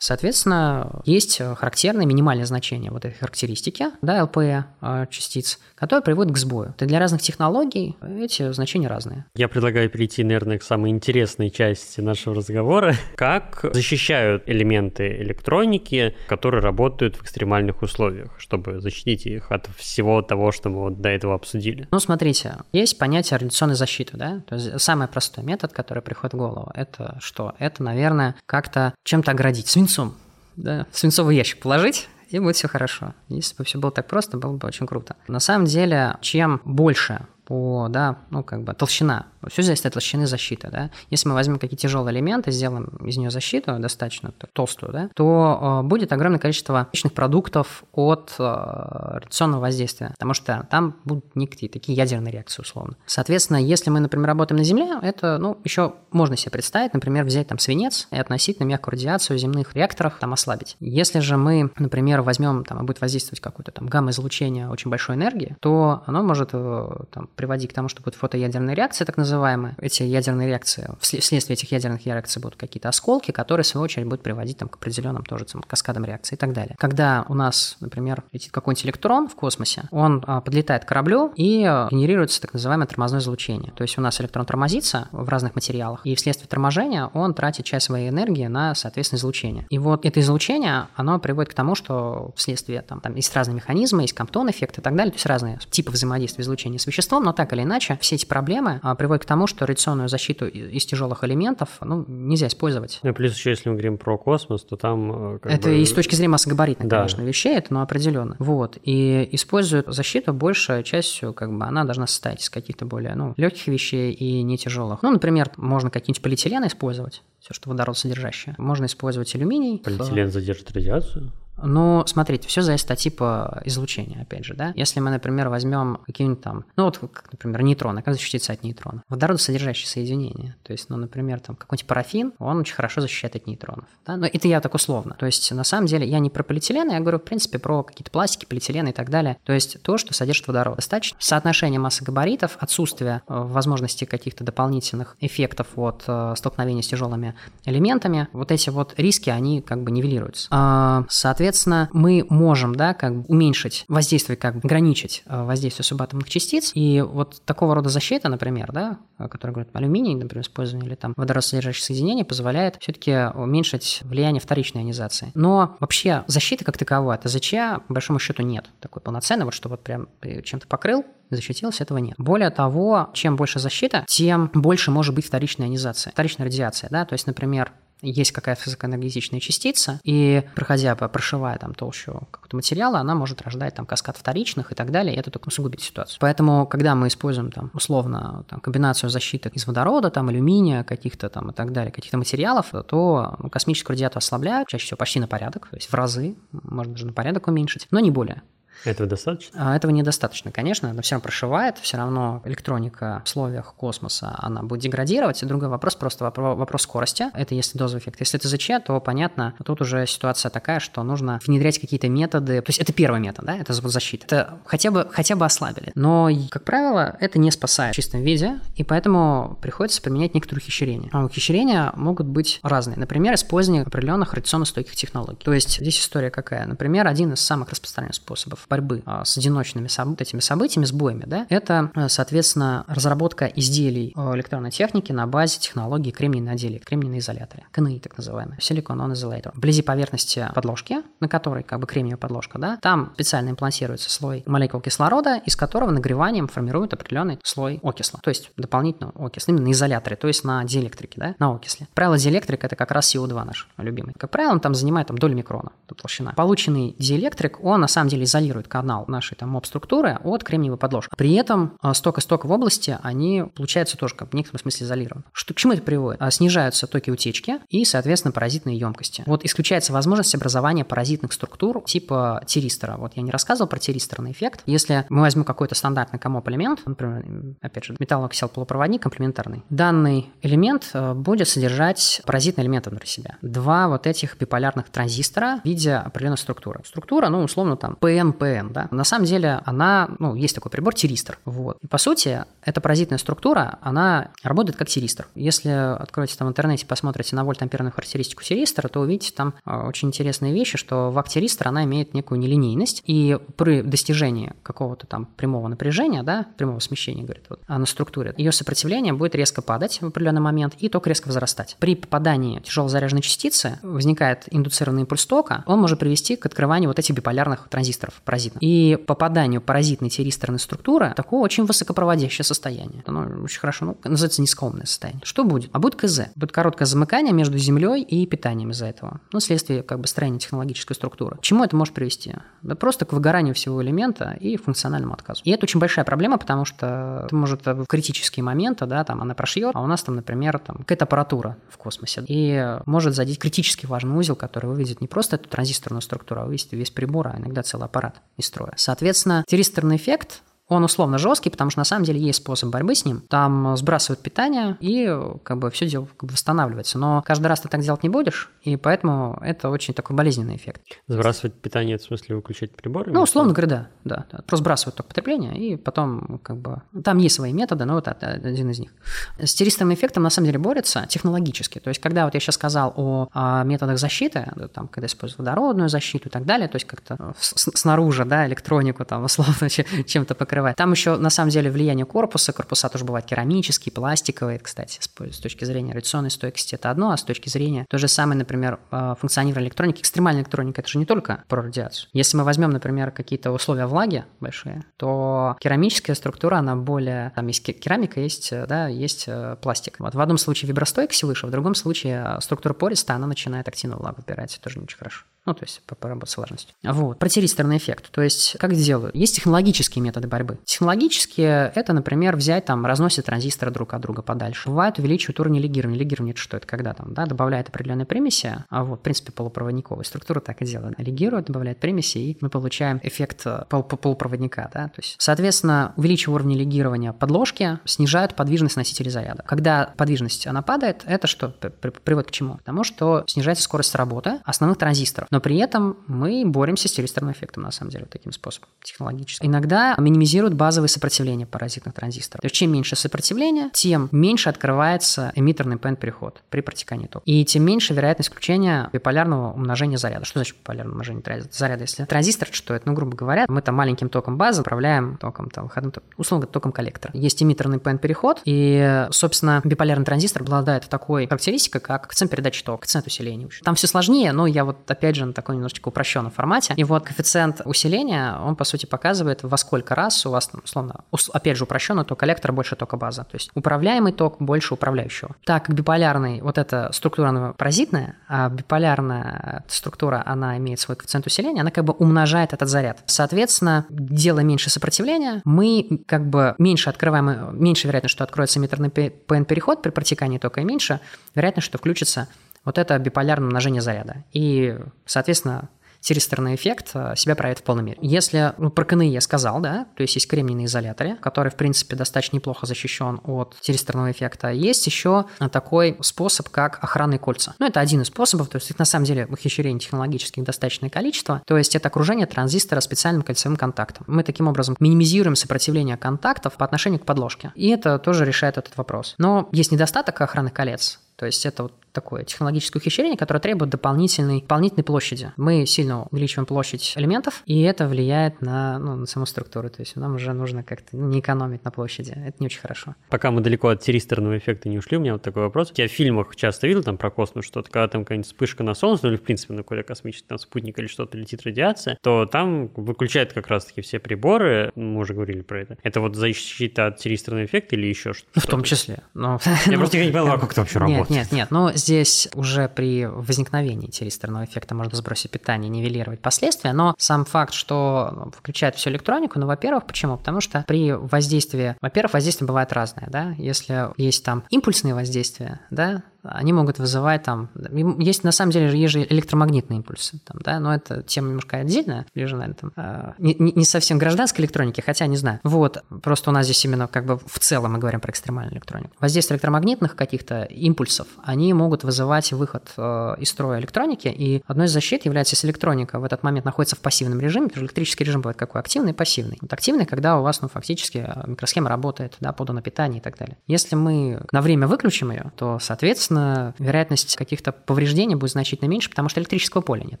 Speaker 2: Соответственно, есть характерное минимальное значение вот этой характеристики, да, ЛП а, частиц, которое приводит к сбою. И для разных технологий эти значения разные.
Speaker 1: Я предлагаю перейти, наверное, к самой интересной части нашего разговора. Как защищают элементы электроники, которые работают в экстремальных условиях, чтобы защитить их от всего того, что мы вот до этого обсудили?
Speaker 2: Ну, смотрите, есть понятие радиационной защиты, да? То есть самый простой метод, который приходит в голову, это что? Это, наверное, как-то чем-то оградить. Свинцом да, в свинцовый ящик положить, и будет все хорошо. Если бы все было так просто, было бы очень круто. На самом деле, чем больше по, да, ну, как бы толщина. Все зависит от толщины защиты, да. Если мы возьмем какие-то тяжелые элементы, сделаем из нее защиту достаточно толстую, да, то э, будет огромное количество личных продуктов от э, радиационного воздействия, потому что там будут некие такие ядерные реакции, условно. Соответственно, если мы, например, работаем на Земле, это, ну, еще можно себе представить, например, взять там свинец и относительно мягкую радиацию в земных реакторах там ослабить. Если же мы, например, возьмем там, будет воздействовать какое-то там гамма-излучение очень большой энергии, то оно может э, там, приводить к тому, что будет фотоядерная реакция, так называемая. Эти ядерные реакции, вследствие этих ядерных реакций будут какие-то осколки, которые, в свою очередь, будут приводить там, к определенным тоже там, каскадам реакций и так далее. Когда у нас, например, летит какой-нибудь электрон в космосе, он а, подлетает к кораблю и а, генерируется так называемое тормозное излучение. То есть у нас электрон тормозится в разных материалах, и вследствие торможения он тратит часть своей энергии на, соответственно, излучение. И вот это излучение, оно приводит к тому, что вследствие там, там есть разные механизмы, есть камптон-эффект и так далее, то есть разные типы взаимодействия излучения с веществом, но так или иначе все эти проблемы а, приводят к тому, что радиационную защиту из тяжелых элементов ну, нельзя использовать.
Speaker 1: Ну и плюс еще, если мы говорим про космос, то там...
Speaker 2: Э, это бы... и с точки зрения массогабаритных, да. конечно, вещей, это ну, определенно. Вот. И используют защиту большая частью, как бы, она должна состоять из каких-то более ну, легких вещей и не тяжелых. Ну, например, можно какие-нибудь полиэтилены использовать, все, что водород содержащее. Можно использовать алюминий.
Speaker 1: Полиэтилен задержит радиацию?
Speaker 2: Ну, смотрите, все зависит от типа излучения, опять же, да. Если мы, например, возьмем какие-нибудь там, ну вот, как, например, нейтроны, как защититься от нейтрона? Водородосодержащие соединения. То есть, ну, например, там какой-нибудь парафин, он очень хорошо защищает от нейтронов. Да? Но это я так условно. То есть, на самом деле, я не про полиэтилен, я говорю, в принципе, про какие-то пластики, полиэтилены и так далее. То есть, то, что содержит водород. Достаточно соотношение массы габаритов, отсутствие э, возможности каких-то дополнительных эффектов от э, столкновения с тяжелыми элементами, вот эти вот риски, они как бы нивелируются. А, соответственно, Соответственно, мы можем, да, как бы уменьшить воздействие, как бы ограничить э, воздействие субатомных частиц. И вот такого рода защита, например, да, которая говорит алюминий, например, использование или там водородосодержащих соединений, позволяет все-таки уменьшить влияние вторичной ионизации. Но вообще защиты как таковой от АЗЧ, по большому счету, нет такой полноценной, вот что вот прям чем-то покрыл, защитилась, этого нет. Более того, чем больше защита, тем больше может быть вторичная ионизация, вторичная радиация, да, то есть, например, есть какая-то высокоэнергетичная частица, и проходя, прошивая там толщу какого-то материала, она может рождать там каскад вторичных и так далее, и это только усугубит ситуацию. Поэтому, когда мы используем там условно там, комбинацию защиты из водорода, там алюминия, каких-то там и так далее, каких-то материалов, то космическую радиацию ослабляют, чаще всего почти на порядок, то есть в разы, можно даже на порядок уменьшить, но не более.
Speaker 1: Этого достаточно?
Speaker 2: А, этого недостаточно, конечно, но все равно прошивает, все равно электроника в условиях космоса, она будет деградировать. И другой вопрос, просто вопрос скорости. Это если дозовый эффект. Если это ЗЧ, то понятно, тут уже ситуация такая, что нужно внедрять какие-то методы. То есть это первый метод, да, это защита. Это хотя бы, хотя бы ослабили. Но, как правило, это не спасает в чистом виде, и поэтому приходится применять некоторые ухищрения. А ухищрения могут быть разные. Например, использование определенных радиационно стойких технологий. То есть здесь история какая? Например, один из самых распространенных способов борьбы а, с одиночными вот этими событиями, сбоями, да, это, э, соответственно, разработка изделий э, электронной техники на базе технологии кремний на деле, кремний на изоляторе, КНИ так называемый, Silicon on Isolator. Вблизи поверхности подложки, на которой как бы кремниевая подложка, да, там специально имплантируется слой молекул кислорода, из которого нагреванием формирует определенный слой окисла, то есть дополнительно окисла, именно на изоляторе, то есть на диэлектрике, да, на окисле. Правило диэлектрика это как раз CO2 наш любимый. Как правило, он там занимает там долю микрона, толщина. Полученный диэлектрик, он на самом деле изолирует канал нашей там моб-структуры от кремниевой подложки. При этом сток и сток в области, они получаются тоже как в некотором смысле изолированы. Что, к чему это приводит? А, снижаются токи утечки и, соответственно, паразитные емкости. Вот исключается возможность образования паразитных структур типа тиристора. Вот я не рассказывал про тиристорный эффект. Если мы возьмем какой-то стандартный комоп-элемент, например, опять же, металлооксел полупроводник комплементарный, данный элемент а, будет содержать паразитные элементы внутри себя. Два вот этих биполярных транзистора в виде определенной структуры. Структура, ну, условно, там, PN-PN, да. На самом деле она, ну, есть такой прибор тиристор. Вот. И по сути, эта паразитная структура, она работает как тиристор. Если откроете там в интернете, посмотрите на вольт-амперную характеристику тиристора, то увидите там а, очень интересные вещи, что вак тиристор, она имеет некую нелинейность, и при достижении какого-то там прямого напряжения, да, прямого смещения, говорит, вот, на структуре, ее сопротивление будет резко падать в определенный момент и ток резко возрастать. При попадании тяжело заряженной частицы возникает индуцированный импульс тока, он может привести к открыванию вот этих биполярных транзисторов паразитных. И попаданию паразитной тиристорной структуры такое очень высокопроводящее состояние. Оно очень хорошо, ну, называется низкоумное состояние. Что будет? А будет КЗ. Будет короткое замыкание между Землей и питанием из-за этого. Ну, вследствие как бы строения технологической структуры. К чему это может привести? Да просто к выгоранию всего элемента и функциональному отказу. И это очень большая проблема, потому что это может в критические моменты, да, там она прошьет, а у нас там, например, там какая-то аппаратура в космосе. И может задеть критически важный узел, который выведет не просто эту транзисторную структуру, а выведет весь прибор, а иногда целый аппарат из строя. Соответственно, тиристорный эффект он условно жесткий, потому что на самом деле есть способ борьбы с ним. Там сбрасывают питание, и как бы все дело как бы восстанавливается. Но каждый раз ты так делать не будешь, и поэтому это очень такой болезненный эффект.
Speaker 1: Сбрасывать питание, в смысле выключать приборы?
Speaker 2: Ну, условно говоря, да, да, да. Просто сбрасывают ток потребления, и потом как бы... Там есть свои методы, но вот это один из них. С тиристым эффектом на самом деле борется технологически. То есть, когда вот я сейчас сказал о, о методах защиты, там, когда используют водородную защиту и так далее, то есть как-то снаружи, да, электронику там условно чем-то покрывать покрывает. Там еще на самом деле влияние корпуса. Корпуса тоже бывают керамические, пластиковые, кстати, с точки зрения радиационной стойкости это одно, а с точки зрения то же самое, например, э, функционирования электроники. Экстремальная электроника это же не только про радиацию. Если мы возьмем, например, какие-то условия влаги большие, то керамическая структура, она более... Там есть керамика, есть, э, да, есть э, пластик. Вот в одном случае вибростойкость выше, в другом случае структура пористая, она начинает активно влагу выбирать. Это тоже не очень хорошо. Ну, то есть по, по работе с влажностью. Вот. Протиристорный эффект. То есть как делают? Есть технологические методы борьбы. Технологические – это, например, взять там, разносит транзисторы друг от друга подальше. Бывает увеличивают уровень лигирования. Лигирование – это что? Это когда там, да, добавляет определенные примеси, а вот, в принципе, полупроводниковая структура так и делает. Лигирует, добавляет примеси, и мы получаем эффект э, пол полупроводника, да, то есть, соответственно, увеличивая уровень лигирования подложки, снижают подвижность носителей заряда. Когда подвижность, она падает, это что приводит к чему? К тому, что снижается скорость работы основных транзисторов но при этом мы боремся с телестерным эффектом, на самом деле, вот таким способом технологически. Иногда минимизируют базовые сопротивления паразитных транзисторов. То есть чем меньше сопротивления, тем меньше открывается эмиттерный ПН-переход при протекании тока. И тем меньше вероятность включения биполярного умножения заряда. Что значит биполярное умножение заряда? Если транзистор, что это, ну, грубо говоря, мы там маленьким током базы управляем током, там, выходным током, условно током коллектора. Есть эмиттерный ПН-переход, и, собственно, биполярный транзистор обладает такой характеристикой, как коэффициент передачи тока, коэффициент усиления. Там все сложнее, но я вот, опять же, на такой немножечко упрощенном формате. И вот коэффициент усиления, он, по сути, показывает, во сколько раз у вас, условно, опять же, упрощенно, то коллектор больше тока база. То есть управляемый ток больше управляющего. Так как биполярный, вот эта структура, она паразитная, а биполярная структура, она имеет свой коэффициент усиления, она как бы умножает этот заряд. Соответственно, делая меньше сопротивления, мы как бы меньше открываем, меньше вероятность, что откроется эмиттерный ПН-переход при протекании тока, и меньше вероятность, что включится вот это биполярное умножение заряда. И, соответственно, тиристорный эффект э, себя проявит в полной мере. Если ну, про КНИ я сказал, да, то есть есть кремний на который, в принципе, достаточно неплохо защищен от тиристорного эффекта. Есть еще такой способ, как охранные кольца. Ну, это один из способов, то есть их на самом деле в ухищрении технологических достаточное количество. То есть это окружение транзистора специальным кольцевым контактом. Мы таким образом минимизируем сопротивление контактов по отношению к подложке. И это тоже решает этот вопрос. Но есть недостаток охранных колец. То есть это вот такое технологическое ухищрение, которое требует дополнительной, дополнительной площади. Мы сильно увеличиваем площадь элементов, и это влияет на, ну, на саму структуру. То есть нам уже нужно как-то не экономить на площади. Это не очень хорошо.
Speaker 1: Пока мы далеко от тиристорного эффекта не ушли, у меня вот такой вопрос. Я в фильмах часто видел там про космос что-то, когда там какая-нибудь вспышка на Солнце, ну или в принципе на какой-то космический там спутник или что-то летит радиация, то там выключают как раз-таки все приборы, мы уже говорили про это. Это вот защита от тиристорного эффекта или еще что-то?
Speaker 2: В том числе. Но...
Speaker 1: Я просто не понял, как это вообще работает.
Speaker 2: Нет, нет, нет. Но здесь уже при возникновении тиристорного эффекта можно сбросить питание, нивелировать последствия, но сам факт, что включает всю электронику, ну, во-первых, почему? Потому что при воздействии, во-первых, воздействие бывает разное, да, если есть там импульсные воздействия, да, они могут вызывать там... Есть на самом деле есть же электромагнитные импульсы, там, да, но это тема немножко отдельная, ближе, наверное, там, э, не, не совсем гражданской электроники, хотя не знаю. Вот, просто у нас здесь именно как бы в целом мы говорим про экстремальную электронику. Воздействие электромагнитных каких-то импульсов, они могут вызывать выход э, из строя электроники, и одной из защит является, если электроника в этот момент находится в пассивном режиме, потому что электрический режим бывает какой? Активный и пассивный. Вот активный, когда у вас, ну, фактически э, микросхема работает, да, подано питание и так далее. Если мы на время выключим ее, то, соответственно, соответственно, вероятность каких-то повреждений будет значительно меньше, потому что электрического поля нет.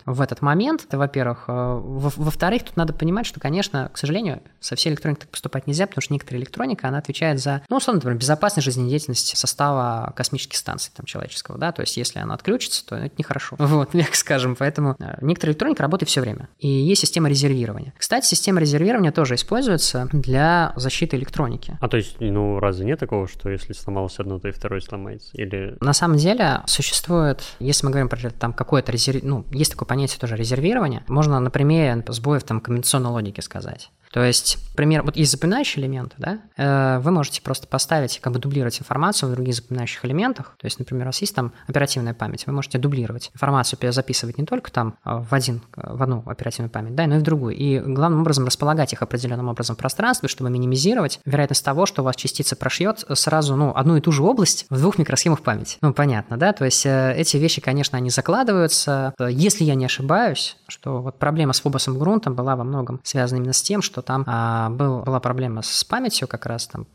Speaker 2: В этот момент, это, во-первых. Э, во-вторых, тут надо понимать, что, конечно, к сожалению, со всей электроникой так поступать нельзя, потому что некоторая электроника, она отвечает за, ну, условно, например, безопасность жизнедеятельности состава космических станций там, человеческого, да, то есть если она отключится, то это нехорошо. Вот, мягко скажем, поэтому э, некоторая электроника работает все время. И есть система резервирования. Кстати, система резервирования тоже используется для защиты электроники.
Speaker 1: А то есть, ну, разве нет такого, что если сломалось одно, то и второе сломается? Или...
Speaker 2: На самом деле существует, если мы говорим про там какое-то резерв... ну, есть такое понятие тоже резервирование, можно на примере сбоев там комбинационной логики сказать. То есть, например, вот есть запоминающие элементы, да, э, вы можете просто поставить, как бы дублировать информацию в других запоминающих элементах. То есть, например, у вас есть там оперативная память, вы можете дублировать информацию, записывать не только там э, в один, в одну оперативную память, да, но и в другую. И главным образом располагать их определенным образом в пространстве, чтобы минимизировать вероятность того, что у вас частица прошьет сразу, ну, одну и ту же область в двух микросхемах памяти. Ну, понятно, да, то есть э, эти вещи, конечно, они закладываются. Если я не ошибаюсь, что вот проблема с фобосом грунтом была во многом связана именно с тем, что там а, был, была проблема с памятью, как раз там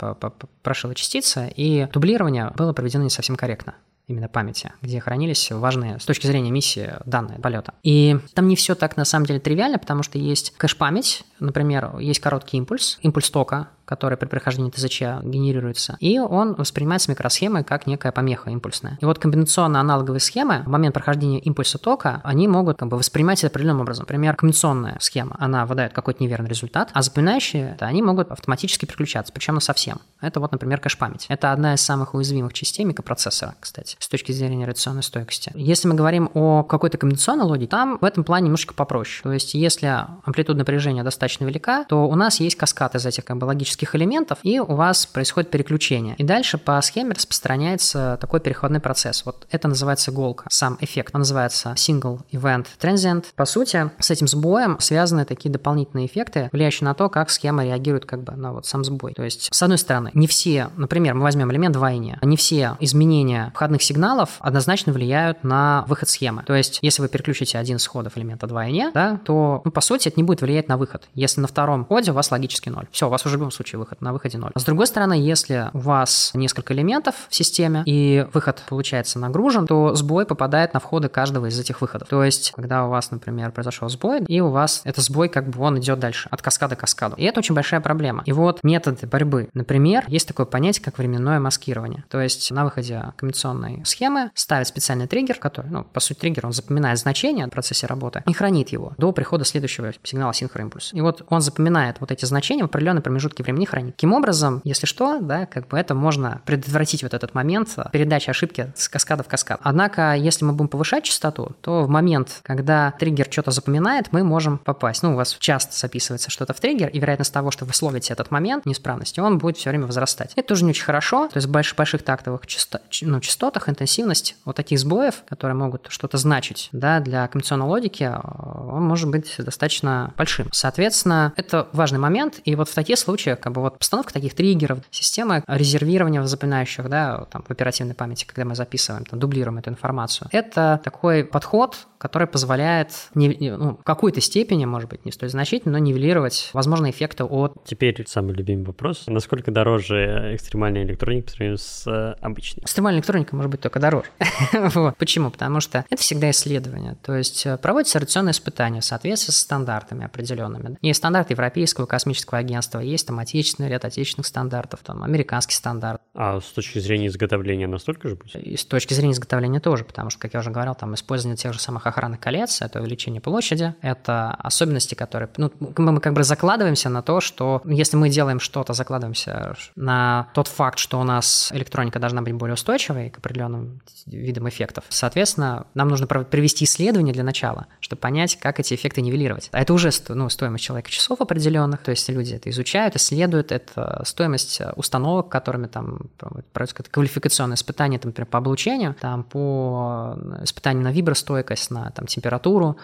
Speaker 2: прошила частица, и дублирование было проведено не совсем корректно именно памяти, где хранились важные с точки зрения миссии данные полета. И там не все так на самом деле тривиально, потому что есть кэш-память, например, есть короткий импульс, импульс тока, который при прохождении ТЗЧ генерируется, и он воспринимается микросхемой как некая помеха импульсная. И вот комбинационно-аналоговые схемы в момент прохождения импульса тока, они могут как бы воспринимать это определенным образом. Например, комбинационная схема, она выдает какой-то неверный результат, а запоминающие, да, они могут автоматически переключаться, причем на совсем. Это вот, например, кэш-память. Это одна из самых уязвимых частей микропроцессора, кстати, с точки зрения радиационной стойкости. Если мы говорим о какой-то комбинационной логике, там в этом плане немножко попроще. То есть, если амплитуда напряжения достаточно велика, то у нас есть каскад из этих как бы логических логических элементов, и у вас происходит переключение. И дальше по схеме распространяется такой переходный процесс. Вот это называется голка, сам эффект. Он называется Single Event Transient. По сути, с этим сбоем связаны такие дополнительные эффекты, влияющие на то, как схема реагирует как бы на вот сам сбой. То есть, с одной стороны, не все, например, мы возьмем элемент двойня, не все изменения входных сигналов однозначно влияют на выход схемы. То есть, если вы переключите один из ходов элемента двойня, да, то, ну, по сути, это не будет влиять на выход. Если на втором ходе у вас логический ноль. Все, у вас уже в любом случае случае выход на выходе 0. А с другой стороны, если у вас несколько элементов в системе и выход получается нагружен, то сбой попадает на входы каждого из этих выходов. То есть, когда у вас, например, произошел сбой, и у вас это сбой как бы он идет дальше, от каскада к каскаду. И это очень большая проблема. И вот методы борьбы. Например, есть такое понятие, как временное маскирование. То есть, на выходе комбинационной схемы ставит специальный триггер, который, ну, по сути, триггер, он запоминает значение в процессе работы и хранит его до прихода следующего сигнала синхроимпульса. И вот он запоминает вот эти значения в определенные промежутки времени не хранит. Таким образом, если что, да, как бы это можно предотвратить вот этот момент передачи ошибки с каскада в каскад. Однако, если мы будем повышать частоту, то в момент, когда триггер что-то запоминает, мы можем попасть. Ну, у вас часто записывается что-то в триггер, и вероятность того, что вы словите этот момент неисправности, он будет все время возрастать. Это тоже не очень хорошо, то есть в больших, больших тактовых часто, ну, частотах интенсивность вот таких сбоев, которые могут что-то значить да, для коммуникационной логики, он может быть достаточно большим. Соответственно, это важный момент, и вот в таких случаях, как бы вот постановка таких триггеров, система резервирования запоминающих, да, там, в оперативной памяти, когда мы записываем, там, дублируем эту информацию, это такой подход, который позволяет не, ну, в какой-то степени, может быть, не столь значительно, но нивелировать возможные эффекты от...
Speaker 1: Теперь самый любимый вопрос. Насколько дороже экстремальная электроника по сравнению с э, обычной?
Speaker 2: Экстремальная электроника может быть только дороже. Почему? Потому что это всегда исследование. То есть э, проводятся радиационные испытания в соответствии с стандартами определенными. Есть стандарт Европейского космического агентства, есть там отечественный ряд отечественных стандартов, там американский стандарт.
Speaker 1: А с точки зрения изготовления настолько же будет? И
Speaker 2: с точки зрения изготовления тоже, потому что, как я уже говорил, там использование тех же самых охранных колец, это увеличение площади, это особенности, которые... Ну, мы как бы закладываемся на то, что если мы делаем что-то, закладываемся на тот факт, что у нас электроника должна быть более устойчивой к определенным видам эффектов. Соответственно, нам нужно провести исследование для начала, чтобы понять, как эти эффекты нивелировать. А это уже ну, стоимость человека часов определенных, то есть люди это изучают, исследуют, это стоимость установок, которыми там проводятся квалификационные испытания, там, например, по облучению, там, по испытанию на вибростойкость, на там, температуру,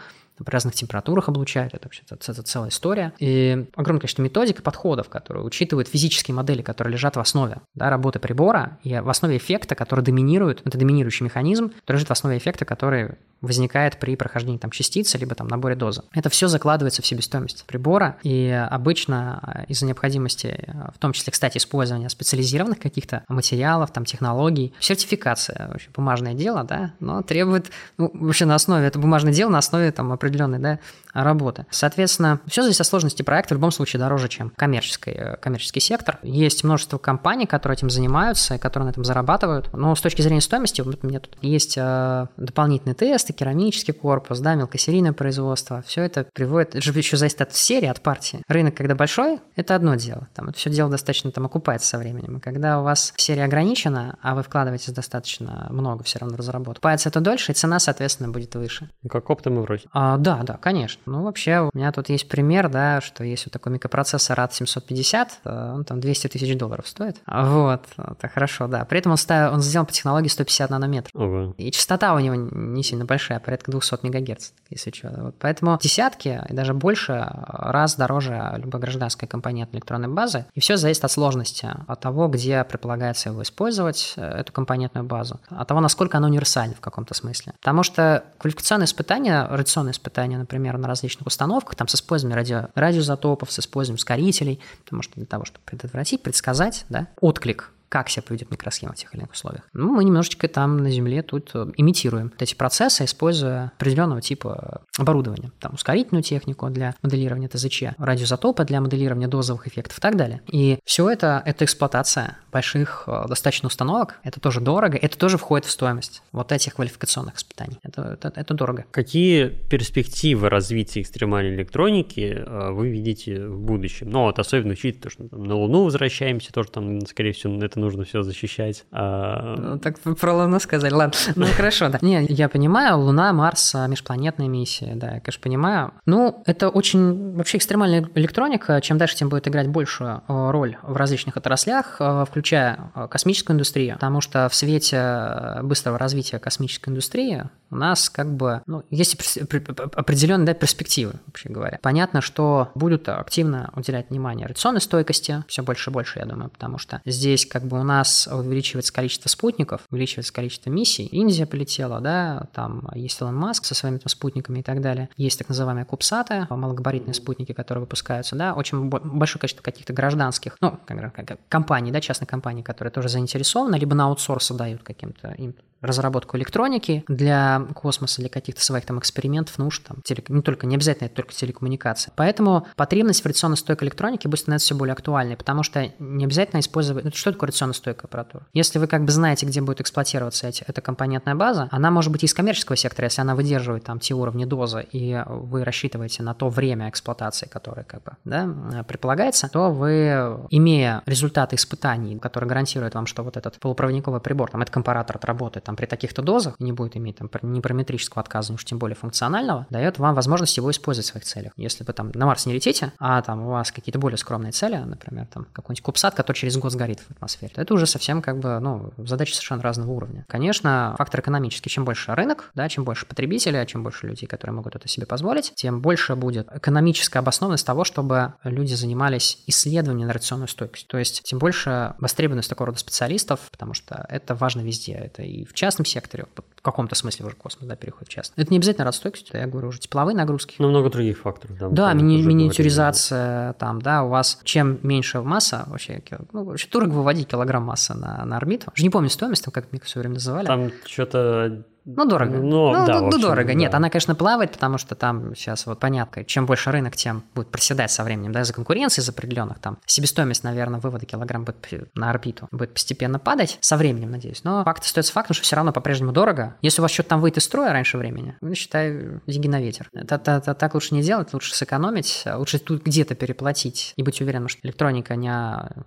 Speaker 2: при разных температурах облучают, это вообще это, это целая история. И огромное количество методик и подходов, которые учитывают физические модели, которые лежат в основе да, работы прибора, и в основе эффекта, который доминирует, это доминирующий механизм, который лежит в основе эффекта, который возникает при прохождении там частицы, либо там наборе дозы. Это все закладывается в себестоимость прибора, и обычно из-за необходимости, в том числе, кстати, использования специализированных каких-то материалов, там, технологий, сертификация, вообще бумажное дело, да, но требует, ну, вообще на основе, это бумажное дело на основе там определенной, да, работы. Соответственно, все зависит от сложности проекта, в любом случае дороже, чем коммерческий, э, коммерческий сектор. Есть множество компаний, которые этим занимаются, которые на этом зарабатывают, но с точки зрения стоимости, вот у меня тут есть э, дополнительные тесты, керамический корпус, да, мелкосерийное производство, все это приводит, это же еще зависит от серии, от партии. Рынок, когда большой, это одно дело, там это все дело достаточно там окупается со временем. И когда у вас серия ограничена, а вы вкладываетесь достаточно много все равно в разработку, окупается это дольше, и цена, соответственно, будет выше.
Speaker 1: Как оптом и вроде.
Speaker 2: А, да, да, конечно. Ну, вообще, у меня тут есть пример, да, что есть вот такой микропроцессор RAD 750, э, он там 200 тысяч долларов стоит. Вот, это хорошо, да. При этом он, ставил, он сделан по технологии 150 нанометров. Ого. И частота у него не сильно большая порядка 200 мегагерц, если что. Вот поэтому десятки и даже больше раз дороже любой гражданской компонентной электронной базы. И все зависит от сложности, от того, где предполагается его использовать, э, эту компонентную базу, от того, насколько она универсальна в каком-то смысле. Потому что квалификационные испытания, радиационные испытания, например, на различных установках, там с использованием радио, радиоизотопов, с использованием ускорителей, потому что для того, чтобы предотвратить, предсказать да, отклик как себя поведет микросхема в тех или иных условиях. Ну, мы немножечко там на Земле тут э, имитируем вот эти процессы, используя определенного типа оборудования. Там ускорительную технику для моделирования ТЗЧ, радиозатопы для моделирования дозовых эффектов и так далее. И все это – это эксплуатация больших э, достаточно установок. Это тоже дорого, это тоже входит в стоимость вот этих квалификационных испытаний. Это, это, это дорого.
Speaker 1: Какие перспективы развития экстремальной электроники э, вы видите в будущем? Ну, вот особенно учитывая то, что там, на Луну возвращаемся, тоже там, скорее всего, это нужно все защищать. А...
Speaker 2: Ну, так про Луну сказали, ладно. Ну, хорошо, да. Не, я понимаю, Луна, Марс, а, межпланетные миссии, да, я, конечно, понимаю. Ну, это очень вообще экстремальная электроника. Чем дальше, тем будет играть большую а, роль в различных отраслях, а, включая космическую индустрию, потому что в свете быстрого развития космической индустрии у нас как бы ну, есть определенные да, перспективы, вообще говоря. Понятно, что будут активно уделять внимание радиационной стойкости, все больше и больше, я думаю, потому что здесь как бы у нас увеличивается количество спутников, увеличивается количество миссий. Индия полетела, да, там есть Илон Маск со своими там, спутниками и так далее. Есть так называемые кубсаты, малогабаритные спутники, которые выпускаются, да, очень большое количество каких-то гражданских, ну, как, как, компаний, да, частных компаний, которые тоже заинтересованы, либо на аутсорс дают каким-то им разработку электроники для космоса, для каких-то своих там экспериментов, нужд, там, теле... не только, не обязательно это только телекоммуникации. Поэтому потребность в радиационно стойкой электронике будет становиться все более актуальной, потому что не обязательно использовать... Ну, что такое радиационно стойкая аппаратура? Если вы как бы знаете, где будет эксплуатироваться эти, эта компонентная база, она может быть из коммерческого сектора, если она выдерживает там те уровни дозы, и вы рассчитываете на то время эксплуатации, которое как бы да, предполагается, то вы, имея результаты испытаний, которые гарантируют вам, что вот этот полупроводниковый прибор, там, этот компаратор отработает там при таких-то дозах, не будет иметь там ни параметрического отказа, уж тем более функционального, дает вам возможность его использовать в своих целях. Если вы там на Марс не летите, а там у вас какие-то более скромные цели, например, там какой-нибудь кубсат, который через год сгорит в атмосфере, то это уже совсем как бы, ну, задачи совершенно разного уровня. Конечно, фактор экономический. Чем больше рынок, да, чем больше потребителей, чем больше людей, которые могут это себе позволить, тем больше будет экономическая обоснованность того, чтобы люди занимались исследованием на радиационную стойкость. То есть, тем больше востребованность такого рода специалистов, потому что это важно везде. Это и в частном секторе, в каком-то смысле уже космос да, переходит в частный. Это не обязательно радиостойкость, я говорю уже тепловые нагрузки.
Speaker 1: Ну, много других факторов. Да,
Speaker 2: да мини- миниатюризация, там, да, у вас чем меньше масса, вообще, ну, вообще дорого выводить килограмм массы на, на орбиту. Уже не помню стоимость, там, как мне все время называли.
Speaker 1: Там что-то
Speaker 2: ну, дорого.
Speaker 1: Но,
Speaker 2: ну,
Speaker 1: да,
Speaker 2: ну,
Speaker 1: общем,
Speaker 2: дорого.
Speaker 1: Да.
Speaker 2: Нет, она, конечно, плавает, потому что там сейчас вот понятно, чем больше рынок, тем будет проседать со временем, да, за конкуренцией, из определенных там. Себестоимость, наверное, вывода килограмм будет на орбиту будет постепенно падать, со временем, надеюсь. Но факт остается фактом, что все равно по-прежнему дорого. Если у вас что-то там выйдет из строя раньше времени, ну, считай, деньги на ветер. Это, это, это так лучше не делать, лучше сэкономить, лучше тут где-то переплатить и быть уверенным, что электроника не,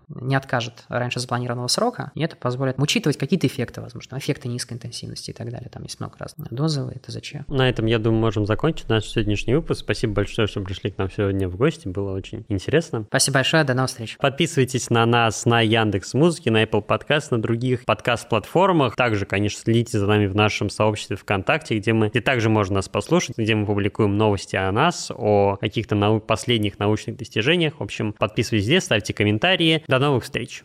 Speaker 2: не откажет раньше запланированного срока, и это позволит учитывать какие-то эффекты, возможно, эффекты низкой интенсивности и так далее. Там есть много разных дозовые, это зачем?
Speaker 1: На этом, я думаю, можем закончить наш сегодняшний выпуск. Спасибо большое, что пришли к нам сегодня в гости. Было очень интересно.
Speaker 2: Спасибо большое, до новых встреч.
Speaker 1: Подписывайтесь на нас на Яндекс Музыке, на Apple Podcast, на других подкаст-платформах. Также, конечно, следите за нами в нашем сообществе ВКонтакте, где мы, где также можно нас послушать, где мы публикуем новости о нас, о каких-то нау- последних научных достижениях. В общем, подписывайтесь здесь, ставьте комментарии. До новых встреч!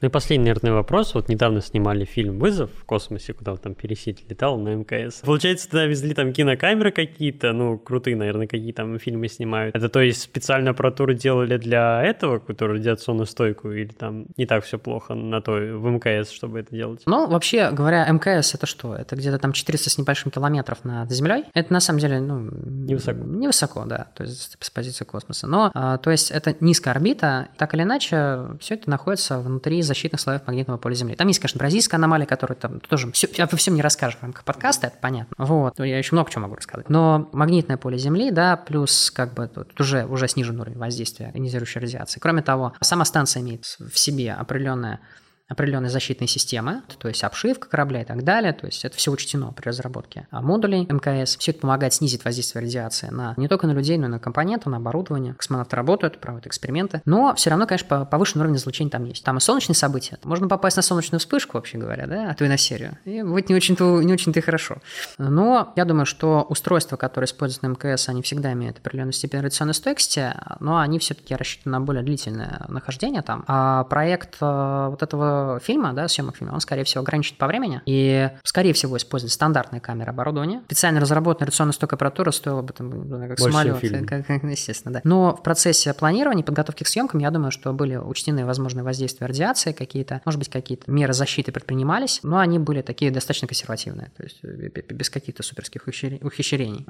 Speaker 1: Ну и последний, наверное, вопрос. Вот недавно снимали фильм «Вызов» в космосе, куда там пересеть летал на МКС. Получается, туда везли там кинокамеры какие-то, ну, крутые, наверное, какие там фильмы снимают. Это то есть специальную аппаратуру делали для этого, которую радиационную стойку, или там не так все плохо на то в МКС, чтобы это делать?
Speaker 2: Ну, вообще говоря, МКС это что? Это где-то там 400 с небольшим километров над Землей. Это на самом деле, ну...
Speaker 1: Невысоко.
Speaker 2: Невысоко, да, то есть с позиции космоса. Но, а, то есть это низкая орбита, так или иначе, все это находится внутри защитных слоев магнитного поля Земли. Там есть, конечно, бразильская аномалия, которая там тоже все, обо всем не расскажешь в рамках подкаста, это понятно. Вот, я еще много чего могу рассказать. Но магнитное поле Земли, да, плюс как бы тут уже, уже снижен уровень воздействия ионизирующей радиации. Кроме того, сама станция имеет в себе определенное определенные защитные системы, то есть обшивка корабля и так далее, то есть это все учтено при разработке модулей МКС. Все это помогает снизить воздействие радиации на не только на людей, но и на компоненты, на оборудование. Космонавты работают, проводят эксперименты, но все равно, конечно, повышенный уровень излучения там есть. Там и солнечные события. Можно попасть на солнечную вспышку, вообще говоря, да, а то и на серию. И будет не очень-то не очень-то и хорошо. Но я думаю, что устройства, которые используются на МКС, они всегда имеют определенную степень радиационной стойкости, но они все-таки рассчитаны на более длительное нахождение там. А проект э, вот этого фильма, да, съемок фильма, он, скорее всего, ограничен по времени и, скорее всего, использует стандартные камеры оборудования. Специально разработанная радиационная стойкая аппаратура стоила бы там, ну, как
Speaker 1: Больше,
Speaker 2: самолет, как, как- естественно, да. Но в процессе планирования, подготовки к съемкам, я думаю, что были учтены возможные воздействия радиации какие-то, может быть, какие-то меры защиты предпринимались, но они были такие достаточно консервативные, то есть э, без каких-то суперских ухищре- ухищрений.